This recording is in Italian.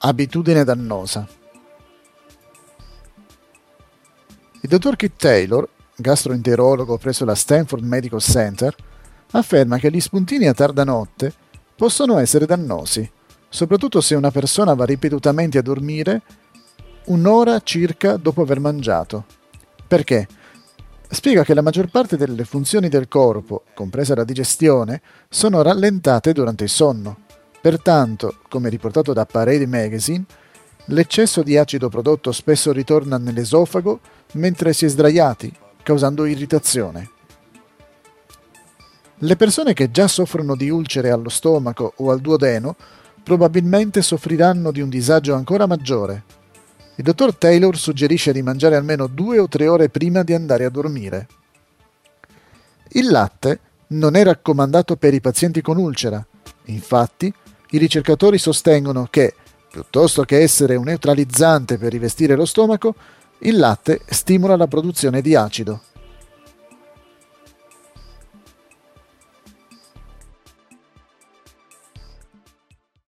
Abitudine dannosa. Il dottor Kit Taylor, gastroenterologo presso la Stanford Medical Center, afferma che gli spuntini a tarda notte possono essere dannosi, soprattutto se una persona va ripetutamente a dormire un'ora circa dopo aver mangiato. Perché? Spiega che la maggior parte delle funzioni del corpo, compresa la digestione, sono rallentate durante il sonno. Pertanto, come riportato da Parade Magazine, l'eccesso di acido prodotto spesso ritorna nell'esofago mentre si è sdraiati, causando irritazione. Le persone che già soffrono di ulcere allo stomaco o al duodeno probabilmente soffriranno di un disagio ancora maggiore. Il dottor Taylor suggerisce di mangiare almeno due o tre ore prima di andare a dormire. Il latte non è raccomandato per i pazienti con ulcera, infatti i ricercatori sostengono che, piuttosto che essere un neutralizzante per rivestire lo stomaco, il latte stimola la produzione di acido.